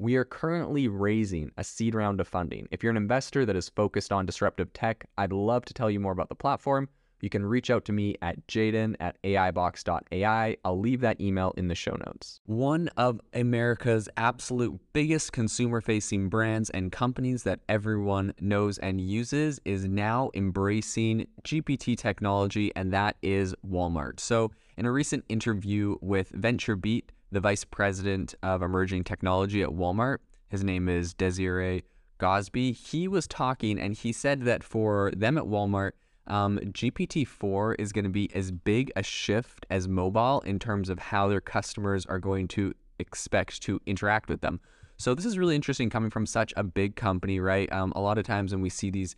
We are currently raising a seed round of funding. If you're an investor that is focused on disruptive tech, I'd love to tell you more about the platform. You can reach out to me at jaeden at aibox.ai. I'll leave that email in the show notes. One of America's absolute biggest consumer facing brands and companies that everyone knows and uses is now embracing GPT technology, and that is Walmart. So, in a recent interview with VentureBeat, the vice president of emerging technology at Walmart. His name is Desiree Gosby. He was talking and he said that for them at Walmart, um, GPT 4 is going to be as big a shift as mobile in terms of how their customers are going to expect to interact with them. So, this is really interesting coming from such a big company, right? Um, a lot of times when we see these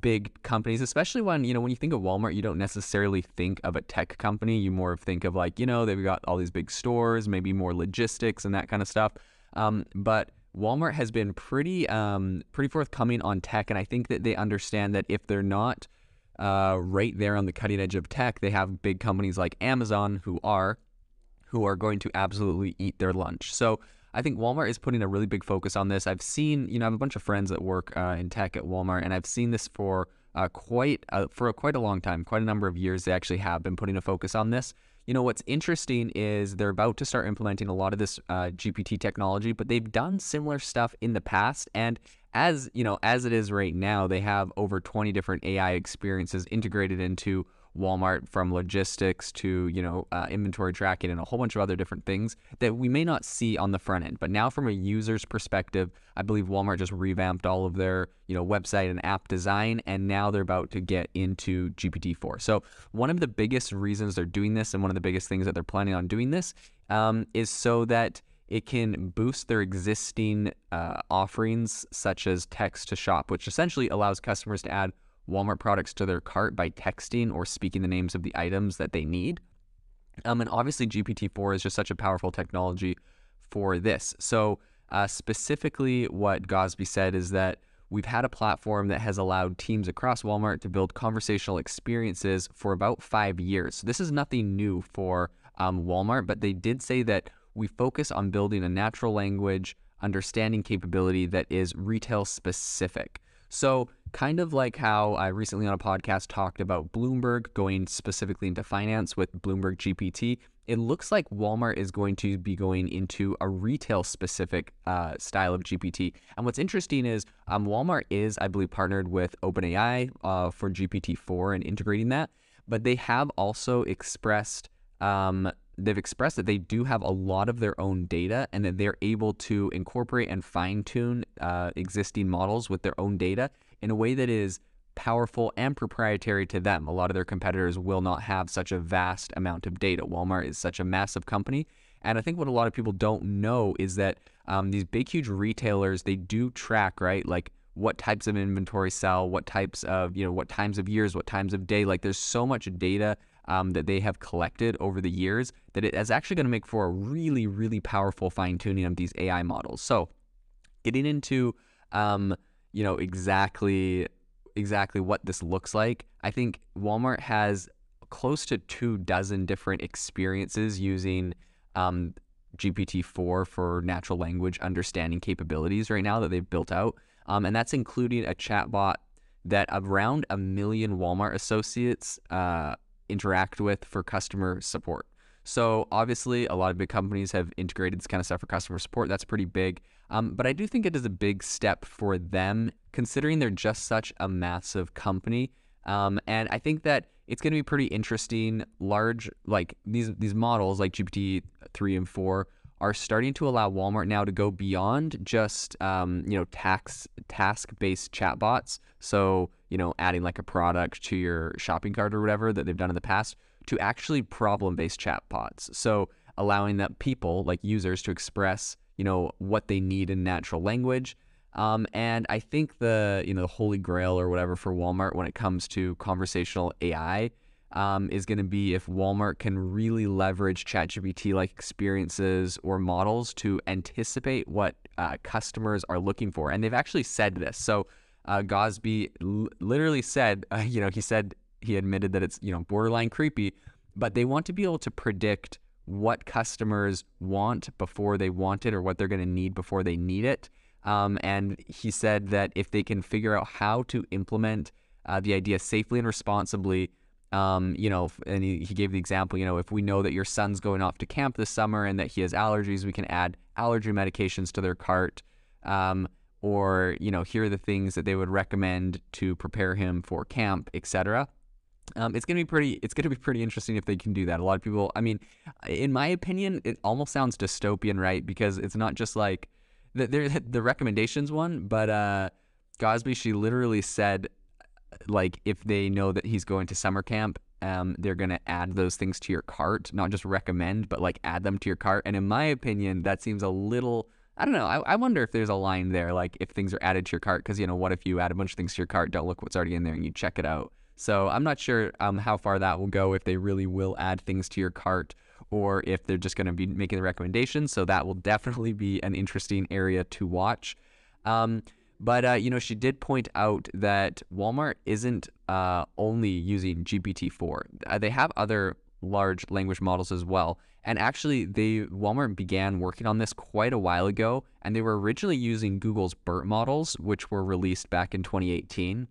big companies, especially when, you know, when you think of Walmart, you don't necessarily think of a tech company. You more think of like, you know, they've got all these big stores, maybe more logistics and that kind of stuff. Um, but Walmart has been pretty um, pretty forthcoming on tech, and I think that they understand that if they're not uh, right there on the cutting edge of tech, they have big companies like Amazon who are who are going to absolutely eat their lunch. So I think Walmart is putting a really big focus on this. I've seen, you know, I have a bunch of friends that work uh, in tech at Walmart, and I've seen this for uh, quite uh, for a, quite a long time, quite a number of years. They actually have been putting a focus on this. You know, what's interesting is they're about to start implementing a lot of this uh, GPT technology, but they've done similar stuff in the past, and as you know, as it is right now, they have over 20 different AI experiences integrated into Walmart from logistics to you know uh, inventory tracking and a whole bunch of other different things that we may not see on the front end. But now, from a user's perspective, I believe Walmart just revamped all of their you know website and app design, and now they're about to get into GPT-4. So one of the biggest reasons they're doing this, and one of the biggest things that they're planning on doing this, um, is so that it can boost their existing uh, offerings, such as text to shop, which essentially allows customers to add Walmart products to their cart by texting or speaking the names of the items that they need. Um, and obviously, GPT-4 is just such a powerful technology for this. So, uh, specifically, what Gosby said is that we've had a platform that has allowed teams across Walmart to build conversational experiences for about five years. So this is nothing new for um, Walmart, but they did say that we focus on building a natural language understanding capability that is retail specific. So, kind of like how I recently on a podcast talked about Bloomberg going specifically into finance with Bloomberg GPT, it looks like Walmart is going to be going into a retail specific uh, style of GPT. And what's interesting is um, Walmart is, I believe, partnered with OpenAI uh, for GPT 4 and integrating that, but they have also expressed. Um, they've expressed that they do have a lot of their own data and that they're able to incorporate and fine tune uh, existing models with their own data in a way that is powerful and proprietary to them. A lot of their competitors will not have such a vast amount of data. Walmart is such a massive company. And I think what a lot of people don't know is that um, these big, huge retailers, they do track, right? Like what types of inventory sell, what types of, you know, what times of years, what times of day. Like there's so much data um, that they have collected over the years that it is actually going to make for a really, really powerful fine tuning of these AI models. So, getting into, um, you know, exactly exactly what this looks like, I think Walmart has close to two dozen different experiences using um, GPT-4 for natural language understanding capabilities right now that they've built out, um, and that's including a chatbot that around a million Walmart associates uh, interact with for customer support. So obviously, a lot of big companies have integrated this kind of stuff for customer support. That's pretty big. Um, but I do think it is a big step for them, considering they're just such a massive company. Um, and I think that it's going to be pretty interesting. Large, like these these models, like GPT three and four, are starting to allow Walmart now to go beyond just um, you know tax task based chatbots. So you know adding like a product to your shopping cart or whatever that they've done in the past to actually problem based chatbots. So allowing that people like users to express you know what they need in natural language. Um, and I think the you know the holy grail or whatever for Walmart when it comes to conversational AI um, is going to be if Walmart can really leverage ChatGPT like experiences or models to anticipate what uh, customers are looking for. And they've actually said this. So uh, Gosby l- literally said, uh, you know, he said he admitted that it's you know borderline creepy, but they want to be able to predict what customers want before they want it or what they're going to need before they need it. Um, and he said that if they can figure out how to implement uh, the idea safely and responsibly, um, you know, and he, he gave the example, you know, if we know that your son's going off to camp this summer and that he has allergies, we can add allergy medications to their cart. Um, or, you know, here are the things that they would recommend to prepare him for camp, etc. Um, it's gonna be pretty. It's gonna be pretty interesting if they can do that. A lot of people. I mean, in my opinion, it almost sounds dystopian, right? Because it's not just like the the, the recommendations one, but uh, Gosby she literally said like if they know that he's going to summer camp, um, they're gonna add those things to your cart, not just recommend, but like add them to your cart. And in my opinion, that seems a little. I don't know. I, I wonder if there's a line there, like if things are added to your cart, because you know, what if you add a bunch of things to your cart, don't look what's already in there, and you check it out. So I'm not sure um, how far that will go if they really will add things to your cart or if they're just going to be making the recommendations. So that will definitely be an interesting area to watch. Um, but uh, you know, she did point out that Walmart isn't uh, only using GPT-4. Uh, they have other large language models as well. And actually, they Walmart began working on this quite a while ago, and they were originally using Google's BERT models, which were released back in 2018.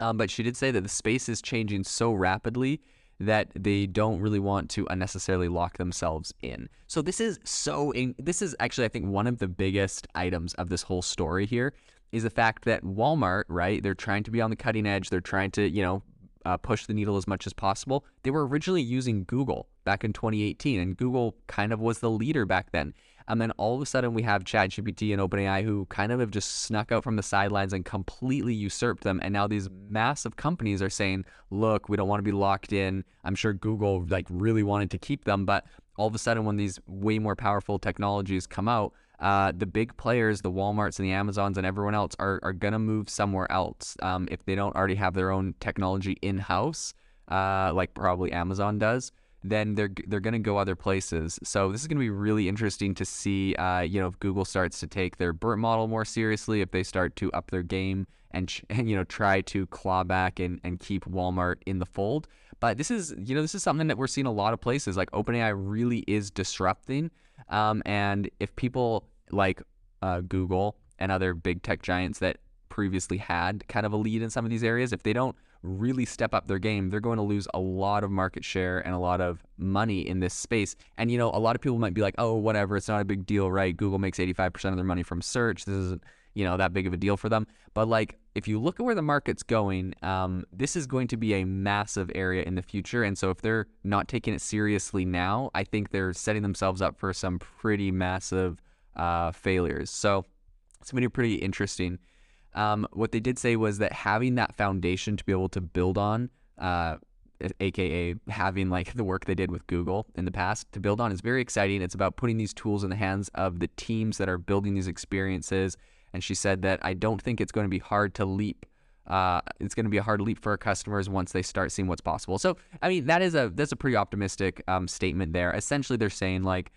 Um, but she did say that the space is changing so rapidly that they don't really want to unnecessarily lock themselves in. So this is so in, this is actually I think one of the biggest items of this whole story here is the fact that Walmart, right? They're trying to be on the cutting edge. They're trying to, you know, uh, push the needle as much as possible. They were originally using Google back in 2018, and Google kind of was the leader back then. And then all of a sudden, we have ChatGPT and OpenAI who kind of have just snuck out from the sidelines and completely usurped them. And now these massive companies are saying, look, we don't want to be locked in. I'm sure Google like really wanted to keep them, but all of a sudden, when these way more powerful technologies come out, uh, the big players, the Walmarts and the Amazons and everyone else, are, are going to move somewhere else um, if they don't already have their own technology in house, uh, like probably Amazon does then they're they're going to go other places. So this is going to be really interesting to see. Uh, you know, if Google starts to take their BERT model more seriously, if they start to up their game and, and you know try to claw back and, and keep Walmart in the fold. But this is you know this is something that we're seeing a lot of places. Like OpenAI really is disrupting. Um, and if people like uh, Google and other big tech giants that previously had kind of a lead in some of these areas, if they don't really step up their game, they're going to lose a lot of market share and a lot of money in this space. And you know, a lot of people might be like, "Oh, whatever, it's not a big deal, right? Google makes 85% of their money from search. This isn't, you know, that big of a deal for them." But like, if you look at where the market's going, um, this is going to be a massive area in the future. And so, if they're not taking it seriously now, I think they're setting themselves up for some pretty massive uh, failures. So, it's going to be pretty interesting. Um, what they did say was that having that foundation to be able to build on, uh, aka having like the work they did with Google in the past to build on, is very exciting. It's about putting these tools in the hands of the teams that are building these experiences. And she said that I don't think it's going to be hard to leap. Uh, it's going to be a hard leap for our customers once they start seeing what's possible. So, I mean, that is a that's a pretty optimistic um, statement there. Essentially, they're saying like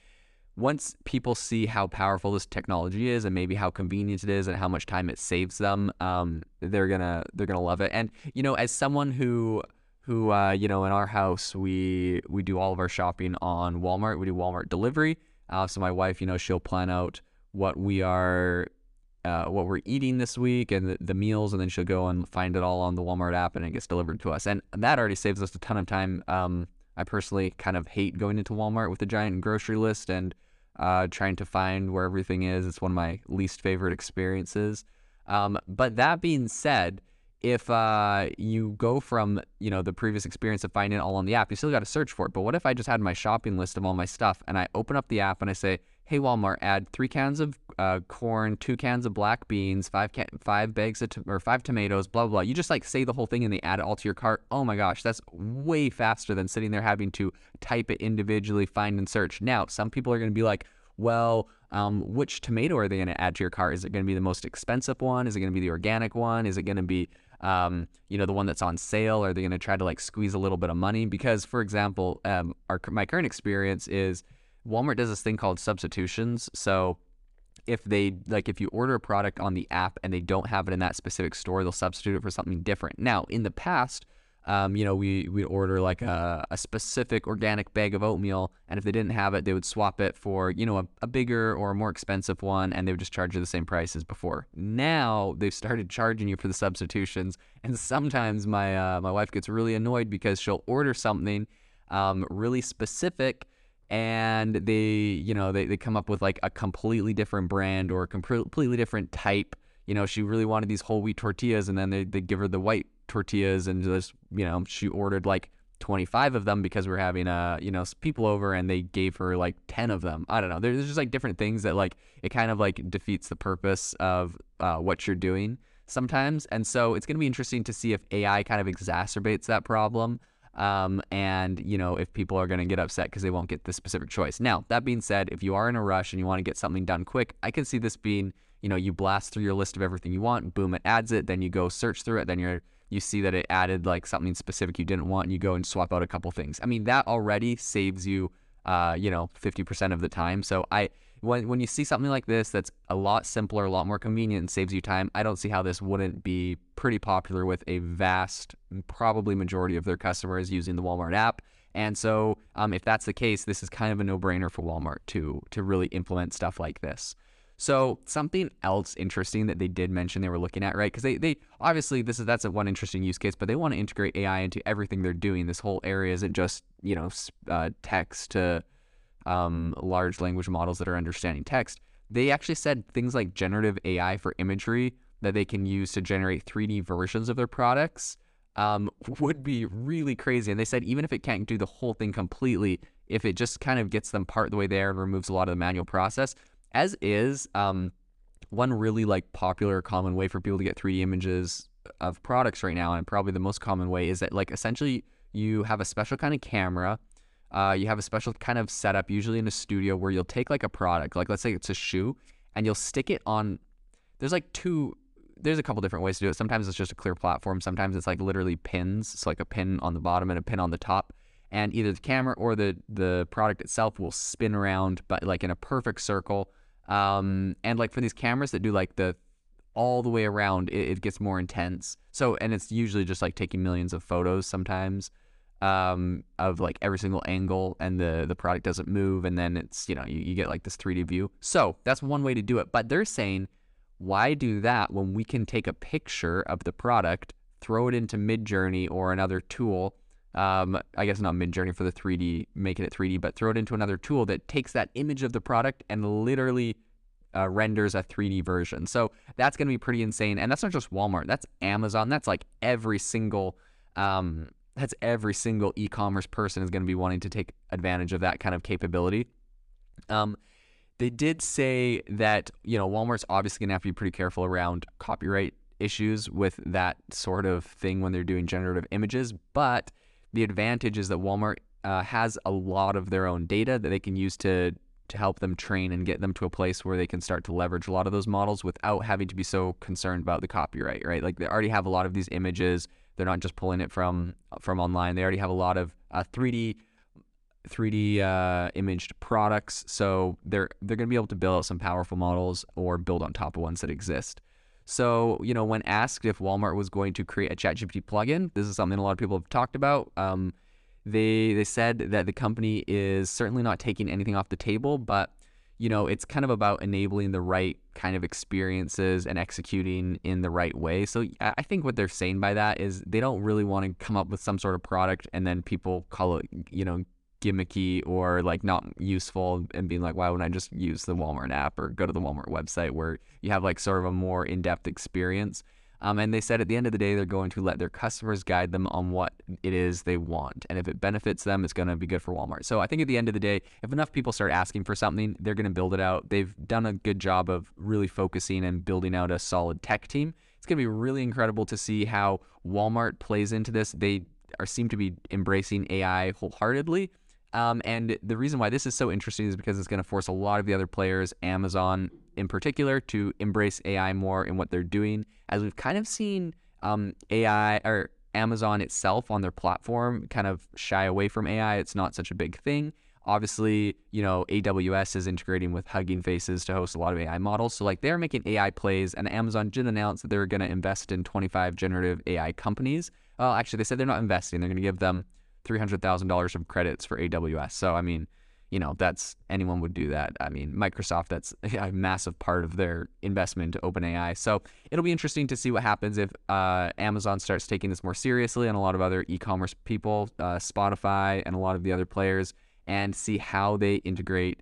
once people see how powerful this technology is and maybe how convenient it is and how much time it saves them, um, they're gonna they're gonna love it. And you know, as someone who who uh, you know in our house we we do all of our shopping on Walmart. We do Walmart delivery. Uh, so my wife, you know, she'll plan out what we are uh, what we're eating this week and the, the, meals, and then she'll go and find it all on the Walmart app, and it gets delivered to us. And that already saves us a ton of time um, I personally kind of hate going into Walmart with a giant grocery list and uh, trying to find where everything is. It's one of my least favorite experiences. Um, but that being said, if uh, you go from you know the previous experience of finding it all on the app, you still got to search for it. But what if I just had my shopping list of all my stuff and I open up the app and I say, "Hey Walmart, add three cans of uh, corn, two cans of black beans, five can- five bags of to- or five tomatoes, blah, blah blah." You just like say the whole thing and they add it all to your cart. Oh my gosh, that's way faster than sitting there having to type it individually, find and search. Now, some people are going to be like, "Well." Um, which tomato are they going to add to your cart? Is it going to be the most expensive one? Is it going to be the organic one? Is it going to be um, you know, the one that's on sale? Are they going to try to like squeeze a little bit of money? Because, for example, um, our my current experience is Walmart does this thing called substitutions. So if they like if you order a product on the app and they don't have it in that specific store, they'll substitute it for something different. Now, in the past, um, you know, we we'd order like a, a, specific organic bag of oatmeal, and if they didn't have it, they would swap it for you know a, a, bigger or a more expensive one, and they would just charge you the same price as before. Now they've started charging you for the substitutions, and sometimes my uh, my wife gets really annoyed because she'll order something um, really specific, and they you know they, they come up with like a completely different brand or a completely different type. You know, she really wanted these whole wheat tortillas, and then they, they give her the white tortillas and just you know she ordered like 25 of them because we're having uh you know people over and they gave her like 10 of them. I don't know. There's just like different things that like it kind of like defeats the purpose of uh, what you're doing sometimes. And so it's going to be interesting to see if ai kind of exacerbates that problem um, and you know if people are going to get upset because they won't get the specific choice now that being said if you are in a rush and you want to get something done quick i can see this being you know you blast through your list of everything you want boom it adds it then you go search through it then you're you see that it added like something specific you didn't want and you go and swap out a couple things. I mean, that already saves you, uh, you know, 50% of the time. So I, when, when you see something like this that's a lot simpler, a lot more convenient and saves you time, I don't see how this wouldn't be pretty popular with a vast, probably majority of their customers using the Walmart app. And so, um, if that's the case, this is kind of a no-brainer for Walmart to to really implement stuff like this. So something else interesting that they did mention they were looking at, right? Because they, they obviously this is that's one interesting use case, but they want to integrate AI into everything they're doing. This whole area isn't just you know uh, text to um, large language models that are understanding text. They actually said things like generative AI for imagery that they can use to generate 3D versions of their products um, would be really crazy. And they said even if it can't do the whole thing completely, if it just kind of gets them part the way there and removes a lot of the manual process, as is, um, one really like popular common way for people to get 3D images of products right now, and probably the most common way is that like essentially you have a special kind of camera. Uh, you have a special kind of setup, usually in a studio, where you'll take like a product, like let's say it's a shoe, and you'll stick it on. There's like two. There's a couple different ways to do it. Sometimes it's just a clear platform. Sometimes it's like literally pins. It's like a pin on the bottom and a pin on the top and either the camera or the the product itself will spin around but like in a perfect circle um, and like for these cameras that do like the all the way around, it, it, gets more intense. So, and it's usually just like taking millions of photos sometimes um, of like every single angle, and the the product doesn't move, and then it's you know you, you get like this 3D view. So that's one way to do it. But they're saying, why do that when we can take a picture of the product, throw it into Midjourney or another tool, um, I guess not Midjourney for the 3D, making it 3D, but throw it into another tool that takes that image of the product and literally uh, renders a 3D version. So that's going to be pretty insane. And that's not just Walmart. That's Amazon. That's like every single, um, that's every single e-commerce person is going to be wanting to take advantage of that kind of capability. Um, they did say that you know Walmart's obviously going to have to be pretty careful around copyright issues with that sort of thing when they're doing generative images, but the advantage is that Walmart uh, has a lot of their own data that they can use to to help them train and get them to a place where they can start to leverage a lot of those models without having to be so concerned about the copyright, right? Like they already have a lot of these images. They're not just pulling it from from online. They already have a lot of uh, 3D 3D uh, imaged products, so they're they're going to be able to build out some powerful models or build on top of ones that exist. So, you know, when asked if Walmart was going to create a ChatGPT plugin, this is something a lot of people have talked about. Um, they they said that the company is certainly not taking anything off the table, but you know, it's kind of about enabling the right kind of experiences and executing in the right way. So I think what they're saying by that is they don't really want to come up with some sort of product and then people call it, you know, gimmicky or like not useful and being like, why wouldn't I just use the Walmart app or go to the Walmart website where you have like sort of a more in depth experience? Um, and they said at the end of the day, they're going to let their customers guide them on what it is they want. And if it benefits them, it's going to be good for Walmart. So I think at the end of the day, if enough people start asking for something, they're going to build it out. They've done a good job of really focusing and building out a solid tech team. It's going to be really incredible to see how Walmart plays into this. They are seem to be embracing AI wholeheartedly. Um, and the reason why this is so interesting is because it's going to force a lot of the other players, Amazon in particular, to embrace AI more in what they're doing. As we've kind of seen um, AI or Amazon itself on their platform kind of shy away from AI. It's not such a big thing. Obviously, you know, AWS is integrating with Hugging Faces to host a lot of AI models. So, like, they're making AI plays, and Amazon did announce that they're going to invest in 25 generative AI companies. Actually, they said they're not investing, they're going to give them $300,000 of credits for AWS. So, I mean, you know, that's anyone would do that. I mean, Microsoft, that's a massive part of their investment to OpenAI. So it'll be interesting to see what happens if uh, Amazon starts taking this more seriously and a lot of other e commerce people, uh, Shopify, and a lot of the other players, and see how they integrate